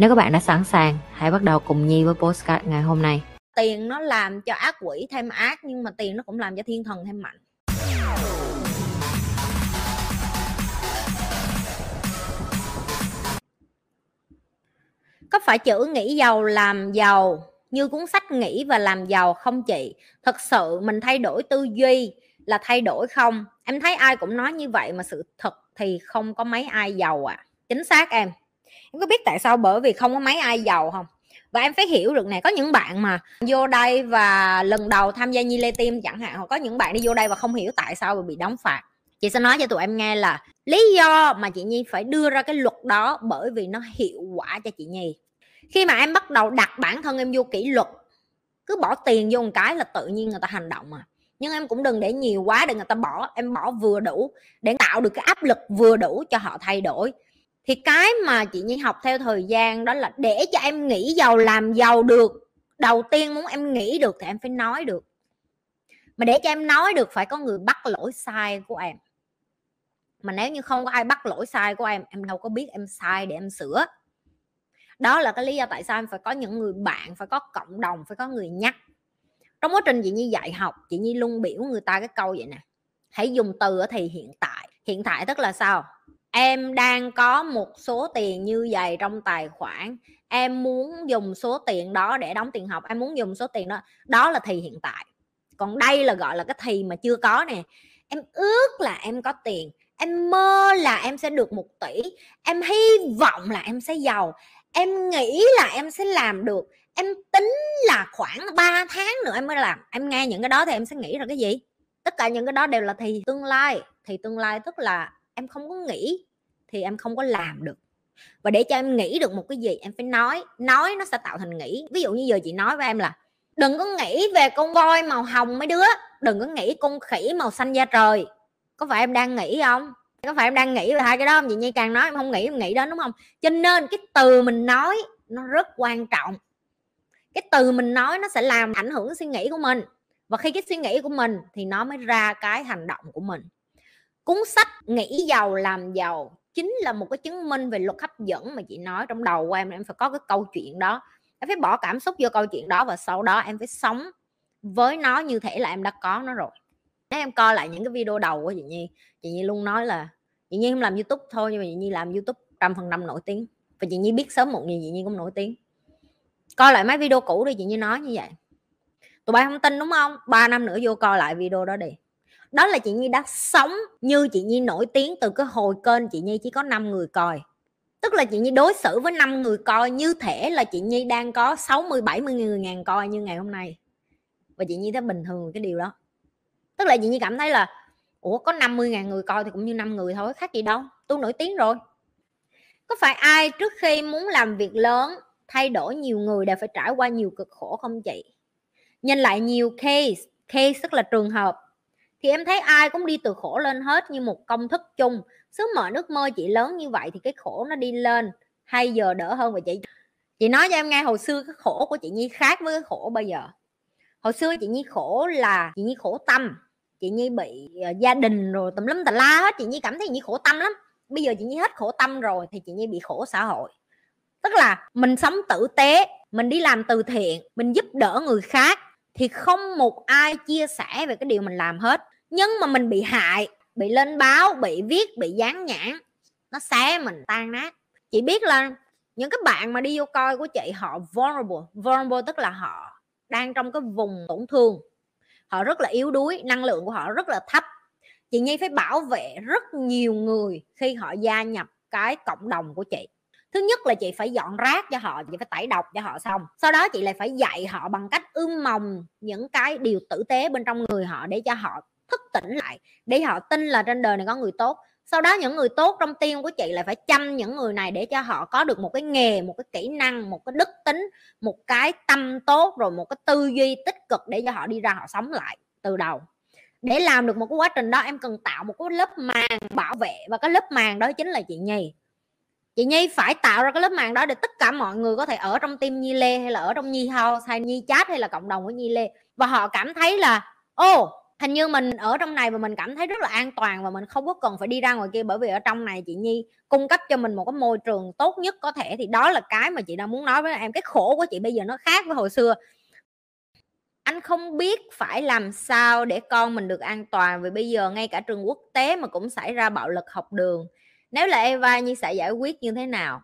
Nếu các bạn đã sẵn sàng, hãy bắt đầu cùng Nhi với postcard ngày hôm nay. tiền nó làm cho ác quỷ thêm ác nhưng mà tiền nó cũng làm cho thiên thần thêm mạnh. Có phải chữ nghĩ giàu làm giàu như cuốn sách nghĩ và làm giàu không chị? Thật sự mình thay đổi tư duy là thay đổi không? Em thấy ai cũng nói như vậy mà sự thật thì không có mấy ai giàu à. Chính xác em em có biết tại sao bởi vì không có mấy ai giàu không? Và em phải hiểu được này có những bạn mà vô đây và lần đầu tham gia nhi lê tim chẳng hạn, hoặc có những bạn đi vô đây và không hiểu tại sao bị đóng phạt. Chị sẽ nói cho tụi em nghe là lý do mà chị nhi phải đưa ra cái luật đó bởi vì nó hiệu quả cho chị nhi. Khi mà em bắt đầu đặt bản thân em vô kỷ luật, cứ bỏ tiền vô một cái là tự nhiên người ta hành động mà nhưng em cũng đừng để nhiều quá để người ta bỏ, em bỏ vừa đủ, để tạo được cái áp lực vừa đủ cho họ thay đổi thì cái mà chị nhi học theo thời gian đó là để cho em nghĩ giàu, làm giàu được. Đầu tiên muốn em nghĩ được thì em phải nói được. Mà để cho em nói được phải có người bắt lỗi sai của em. Mà nếu như không có ai bắt lỗi sai của em em đâu có biết em sai để em sửa. Đó là cái lý do tại sao em phải có những người bạn, phải có cộng đồng, phải có người nhắc. Trong quá trình chị nhi dạy học, chị nhi luôn biểu người ta cái câu vậy nè. Hãy dùng từ ở thì hiện tại. Hiện tại tức là sao? Em đang có một số tiền như vậy trong tài khoản. Em muốn dùng số tiền đó để đóng tiền học. Em muốn dùng số tiền đó. Đó là thì hiện tại. Còn đây là, gọi là, cái thì mà chưa có nè. Em ước là em có tiền. Em mơ là em sẽ được một tỷ. Em hy vọng là em sẽ giàu. Em nghĩ là em sẽ làm được. Em tính là khoảng 3 tháng nữa em mới làm. Em nghe những cái đó thì em sẽ nghĩ là cái gì? Tất cả những cái đó đều là thì tương lai. Thì tương lai tức là em không có nghĩ thì em không có làm được. Và để cho em nghĩ được một cái gì, em phải nói nói nó sẽ tạo thành nghĩ. Ví dụ như giờ chị nói với em là, đừng có nghĩ về con voi màu hồng mấy đứa, đừng có nghĩ con khỉ màu xanh da trời. Có phải em đang nghĩ không? Có phải em đang nghĩ về hai cái đó không? Chị nhi càng nói em không nghĩ, em nghĩ đến đúng không? Cho nên cái từ mình nói nó rất quan trọng. Cái từ mình nói nó sẽ làm ảnh hưởng suy nghĩ của mình. Và khi cái suy nghĩ của mình thì nó mới ra cái hành động của mình. Cuốn sách nghĩ giàu làm giàu chính là một cái chứng minh về luật hấp dẫn mà chị nói trong đầu của em em phải có cái câu chuyện đó. Em phải bỏ cảm xúc vô câu chuyện đó và sau đó em phải sống với nó như thể là em đã có nó rồi. Nếu em coi lại những cái video đầu của chị Nhi chị Nhi luôn nói là chị Nhi không làm YouTube thôi, nhưng mà chị Nhi làm YouTube trăm phần trăm nổi tiếng. Và chị Nhi biết sớm một gì chị Nhi cũng nổi tiếng. Coi lại mấy video cũ đi, chị Nhi nói như vậy. Tụi bay không tin, đúng không? Ba năm nữa vô coi lại video đó đi đó là chị Nhi đã sống như chị Nhi nổi tiếng từ cái hồi kênh chị Nhi chỉ có 5 người coi. Tức là chị Nhi đối xử với 5 người coi như thể là chị Nhi đang có 60 70 người ngàn coi như ngày hôm nay. Và chị Nhi thấy bình thường cái điều đó. Tức là chị Nhi cảm thấy là, ủa, có 50 ngàn người coi thì cũng như 5 người thôi, khác gì đâu, tôi nổi tiếng rồi. Có phải ai trước khi muốn làm việc lớn, thay đổi nhiều người đều phải trải qua nhiều cực khổ không chị? Nhìn lại nhiều case case tức là trường hợp thì em thấy ai cũng đi từ khổ lên hết như một công thức chung. Sứ mệnh ước mơ chị lớn như vậy thì cái khổ nó đi lên. Hay giờ đỡ hơn vậy chị chị nói cho em nghe hồi xưa cái khổ của chị nhi khác với cái khổ bây giờ. Hồi xưa chị nhi khổ là chị nhi khổ tâm. Chị nhi bị uh, gia đình rồi tùm lum tà la hết. Chị nhi cảm thấy chị nhi khổ tâm lắm. Bây giờ chị nhi hết khổ tâm rồi thì chị nhi bị khổ xã hội. Tức là mình sống tử tế mình đi làm từ thiện mình giúp đỡ người khác thì không một ai chia sẻ về cái điều mình làm hết nhưng mà mình bị hại, bị lên báo, bị viết, bị dán nhãn, nó xé mình tan nát. Chị biết là những cái bạn mà đi vô coi của chị, họ vulnerable. Vulnerable tức là họ đang trong cái vùng tổn thương. Họ rất là yếu đuối, năng lượng của họ rất là thấp. Chị nhi phải bảo vệ rất nhiều người khi họ gia nhập cái cộng đồng của chị. Thứ nhất là chị phải dọn rác cho họ, chị phải tẩy độc cho họ xong. Sau đó chị lại phải dạy họ bằng cách ươm mầm những cái điều tử tế bên trong người họ để cho họ thức tỉnh lại để họ tin là trên đời này có người tốt. Sau đó những người tốt trong tim của chị lại phải chăm những người này để cho họ có được một cái nghề một cái kỹ năng một cái đức tính một cái tâm tốt rồi một cái tư duy tích cực để cho họ đi ra họ sống lại từ đầu. Để làm được một cái quá trình đó em cần tạo một cái lớp màng bảo vệ và cái lớp màng đó chính là chị nhi. Chị nhi phải tạo ra cái lớp màng đó để tất cả mọi người có thể ở trong tim nhi lê hay là ở trong nhi house hay nhi chat hay là cộng đồng của nhi lê. Và họ cảm thấy là ô oh, hình như mình ở trong này và mình cảm thấy rất là an toàn và mình không có cần phải đi ra ngoài kia bởi vì ở trong này chị nhi cung cấp cho mình một cái môi trường tốt nhất có thể. Thì đó là cái mà chị đang muốn nói với em. Cái khổ của chị bây giờ nó khác với hồi xưa. Anh không biết phải làm sao để con mình được an toàn vì bây giờ ngay cả trường quốc tế mà cũng xảy ra bạo lực học đường. Nếu là Eva Nhi sẽ giải quyết như thế nào?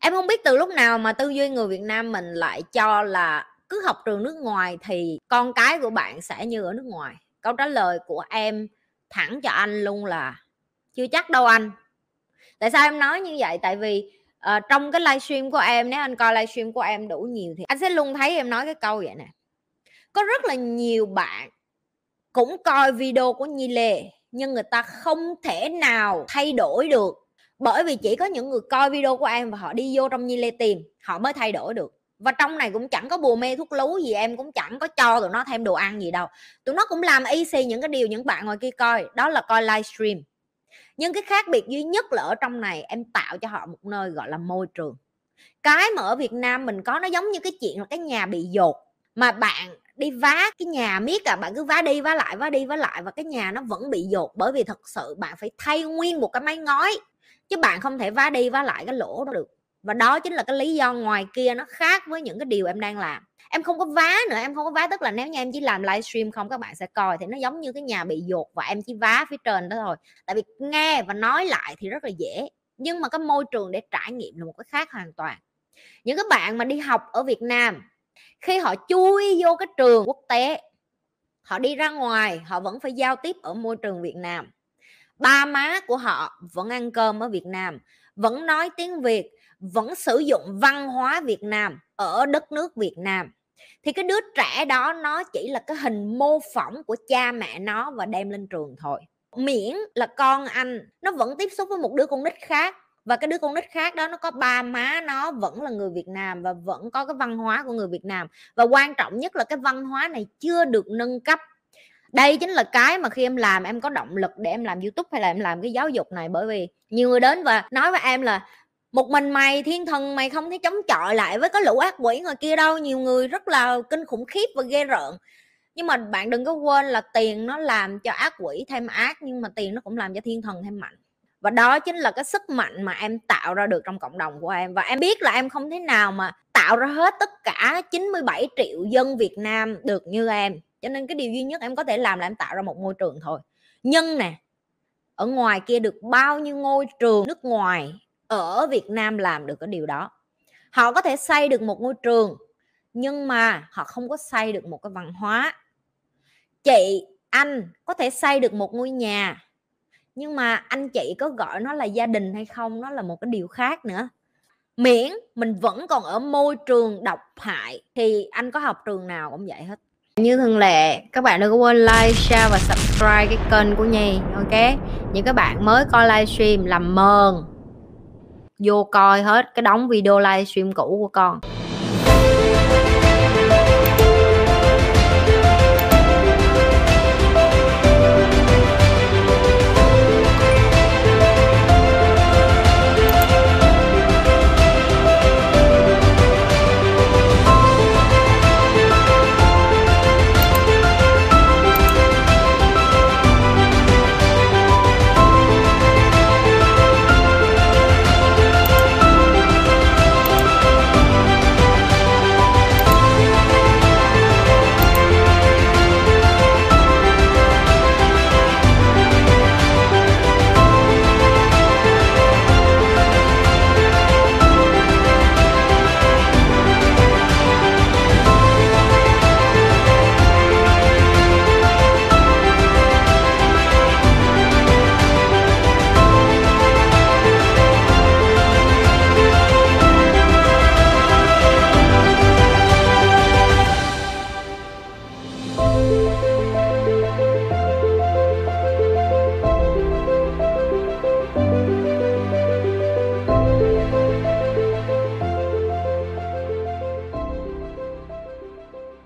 Em không biết từ lúc nào mà tư duy người Việt Nam mình lại cho là cứ học trường nước ngoài thì con cái của bạn sẽ như ở nước ngoài câu trả lời của em thẳng cho anh luôn là chưa chắc đâu anh. Tại sao em nói như vậy? Tại vì uh, trong cái livestream của em nếu anh coi livestream của em đủ nhiều thì anh sẽ luôn thấy em nói cái câu vậy nè. Có rất là nhiều bạn cũng coi video của Nhi Lê nhưng người ta không thể nào thay đổi được. Bởi vì chỉ có những người coi video của em và họ đi vô trong Nhi Lê tìm họ mới thay đổi được và trong này cũng chẳng có bùa mê thuốc lú gì, em cũng chẳng có cho tụi nó thêm đồ ăn gì đâu. Tụi nó cũng làm y xì những cái điều những bạn ngoài kia coi, đó là coi livestream. Nhưng cái khác biệt duy nhất là ở trong này, em tạo cho họ một nơi gọi là môi trường. Cái mà ở Việt Nam mình có, nó giống như cái chuyện là cái nhà bị dột, mà bạn đi vá cái nhà miết à bạn cứ vá đi vá lại, vá đi vá lại và cái nhà nó vẫn bị dột bởi vì thật sự bạn phải thay nguyên một cái máy ngói, chứ bạn không thể vá đi vá lại cái lỗ đó được và đó chính là cái lý do ngoài kia nó khác với những cái điều em đang làm. Em không có vá nữa, em không có vá, tức là nếu như em chỉ làm livestream không, các bạn sẽ coi thì nó giống như cái nhà bị dột và em chỉ vá phía trên đó thôi. Tại vì nghe và nói lại thì rất là dễ, nhưng mà cái môi trường để trải nghiệm là một cái khác hoàn toàn. Những cái bạn mà đi học ở Việt Nam, khi họ chui vô cái trường quốc tế, họ đi ra ngoài, họ vẫn phải giao tiếp ở môi trường Việt Nam. Ba má của họ vẫn ăn cơm ở Việt Nam, vẫn nói tiếng Việt vẫn sử dụng văn hóa Việt Nam ở đất nước Việt Nam. Thì cái đứa trẻ đó, nó chỉ là cái hình mô phỏng của cha mẹ nó và đem lên trường thôi. Miễn là con anh nó vẫn tiếp xúc với một đứa con nít khác và cái đứa con nít khác đó nó có ba má, nó vẫn là người Việt Nam và vẫn có cái văn hóa của người Việt Nam. Và quan trọng nhất là cái văn hóa này chưa được nâng cấp. Đây chính là cái mà khi em làm, em có động lực để em làm youtube hay là em làm cái giáo dục này bởi vì nhiều người đến và nói với em là một mình mày, thiên thần mày không thể chống chọi lại với cái lũ ác quỷ ngoài kia đâu. Nhiều người rất là kinh khủng khiếp và ghê rợn. Nhưng mà bạn đừng có quên là tiền nó làm cho ác quỷ thêm ác, nhưng mà tiền nó cũng làm cho thiên thần thêm mạnh. Và đó chính là cái sức mạnh mà em tạo ra được trong cộng đồng của em. Và em biết là em không thể nào mà tạo ra hết tất cả 97 triệu dân Việt Nam được như em. Cho nên cái điều duy nhất em có thể làm là em tạo ra một môi trường thôi. Nhưng nè, ở ngoài kia được bao nhiêu ngôi trường nước ngoài ở Việt Nam làm được cái điều đó. Họ có thể xây được một ngôi trường, nhưng mà họ không có xây được một cái văn hóa. Chị anh có thể xây được một ngôi nhà, nhưng mà anh chị có gọi nó là gia đình hay không, nó là một cái điều khác nữa. Miễn mình vẫn còn ở môi trường độc hại, thì anh có học trường nào cũng vậy hết. Như thường lệ, các bạn đừng có quên like, share và subscribe cái kênh của nhi, ok? Những các bạn mới coi livestream làm mờn vô coi hết cái đóng video livestream cũ của con.